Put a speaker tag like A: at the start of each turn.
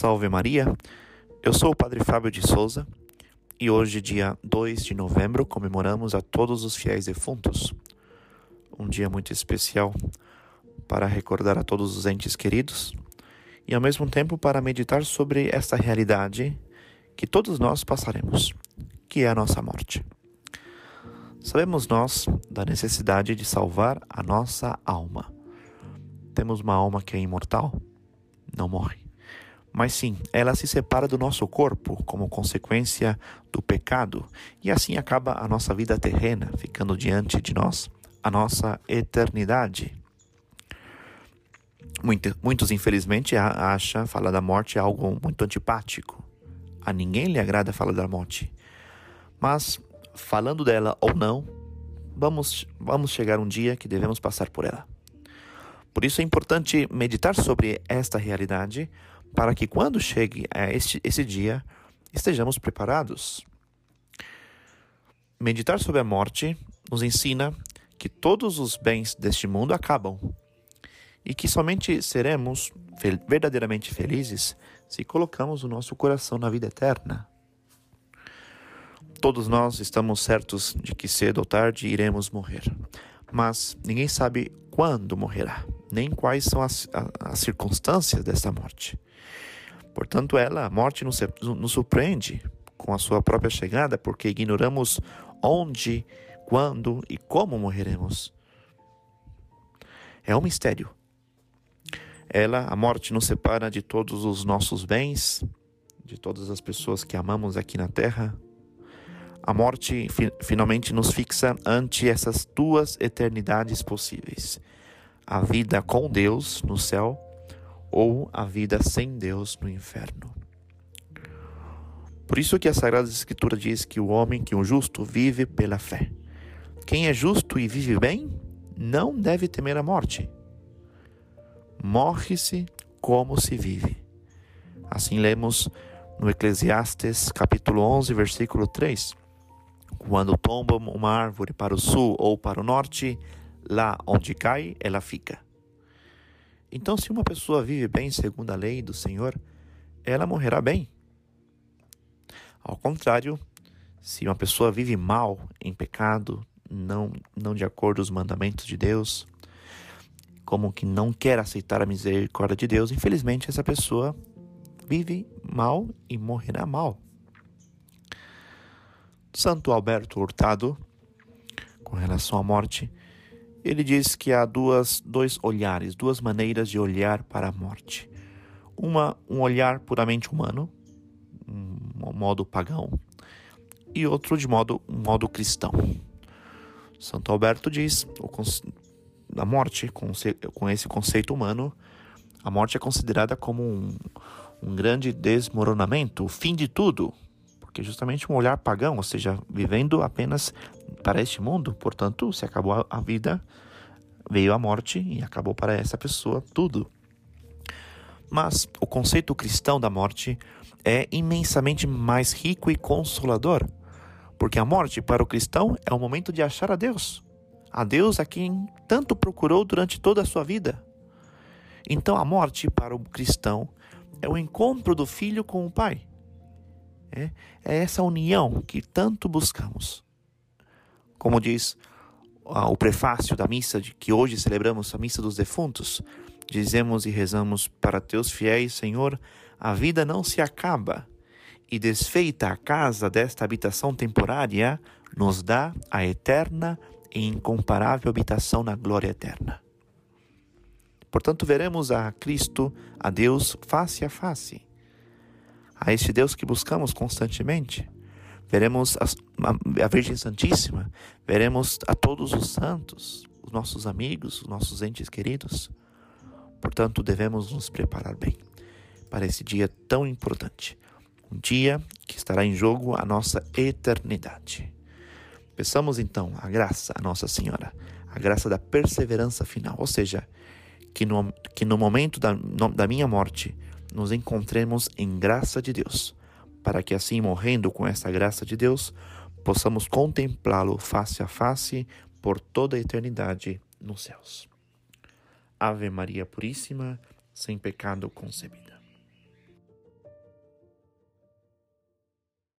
A: Salve Maria, eu sou o Padre Fábio de Souza e hoje, dia 2 de novembro, comemoramos a todos os fiéis defuntos. Um dia muito especial para recordar a todos os entes queridos e ao mesmo tempo para meditar sobre esta realidade que todos nós passaremos, que é a nossa morte. Sabemos nós da necessidade de salvar a nossa alma. Temos uma alma que é imortal, não morre mas sim, ela se separa do nosso corpo como consequência do pecado, e assim acaba a nossa vida terrena, ficando diante de nós a nossa eternidade. Muitos, infelizmente, acham falar da morte algo muito antipático. A ninguém lhe agrada falar da morte. Mas, falando dela ou não, vamos, vamos chegar um dia que devemos passar por ela. Por isso é importante meditar sobre esta realidade para que quando chegue a este, esse dia estejamos preparados. Meditar sobre a morte nos ensina que todos os bens deste mundo acabam e que somente seremos verdadeiramente felizes se colocamos o nosso coração na vida eterna. Todos nós estamos certos de que cedo ou tarde iremos morrer, mas ninguém sabe quando morrerá, nem quais são as, as circunstâncias desta morte. Portanto, ela, a morte, nos, nos surpreende com a sua própria chegada, porque ignoramos onde, quando e como morreremos. É um mistério. Ela, a morte, nos separa de todos os nossos bens, de todas as pessoas que amamos aqui na terra. A morte fi finalmente nos fixa ante essas duas eternidades possíveis: a vida com Deus no céu ou a vida sem Deus no inferno. Por isso que a Sagrada Escritura diz que o homem, que o justo, vive pela fé. Quem é justo e vive bem, não deve temer a morte. Morre-se como se vive. Assim lemos no Eclesiastes capítulo 11, versículo 3. Quando tomba uma árvore para o sul ou para o norte, lá onde cai, ela fica. Então, se uma pessoa vive bem segundo a lei do Senhor, ela morrerá bem. Ao contrário, se uma pessoa vive mal, em pecado, não, não de acordo com os mandamentos de Deus, como que não quer aceitar a misericórdia de Deus, infelizmente essa pessoa vive mal e morrerá mal. Santo Alberto Hurtado, com relação à morte, ele diz que há duas, dois olhares, duas maneiras de olhar para a morte. Uma, um olhar puramente humano, um modo pagão, e outro de modo, um modo cristão. Santo Alberto diz a morte, com esse conceito humano, a morte é considerada como um, um grande desmoronamento, o fim de tudo, porque justamente um olhar pagão, ou seja, vivendo apenas para este mundo, portanto, se acabou a vida, veio a morte e acabou para essa pessoa tudo. Mas o conceito cristão da morte é imensamente mais rico e consolador, porque a morte para o cristão é o momento de achar a Deus, a Deus a quem tanto procurou durante toda a sua vida. Então a morte para o cristão é o encontro do filho com o pai. É, é essa união que tanto buscamos. Como diz o prefácio da missa de que hoje celebramos a missa dos defuntos, dizemos e rezamos para teus fiéis, Senhor, a vida não se acaba, e desfeita a casa desta habitação temporária, nos dá a eterna e incomparável habitação na glória eterna. Portanto, veremos a Cristo, a Deus, face a face a este Deus que buscamos constantemente. Veremos a, a Virgem Santíssima, veremos a todos os santos, os nossos amigos, os nossos entes queridos. Portanto, devemos nos preparar bem para esse dia tão importante, um dia que estará em jogo a nossa eternidade. Peçamos então a graça a Nossa Senhora, a graça da perseverança final, ou seja, que no, que no momento da, no, da minha morte nos encontremos em graça de Deus, para que assim, morrendo com essa graça de Deus, possamos contemplá-lo face a face por toda a eternidade nos céus. Ave Maria Puríssima, sem pecado concebida.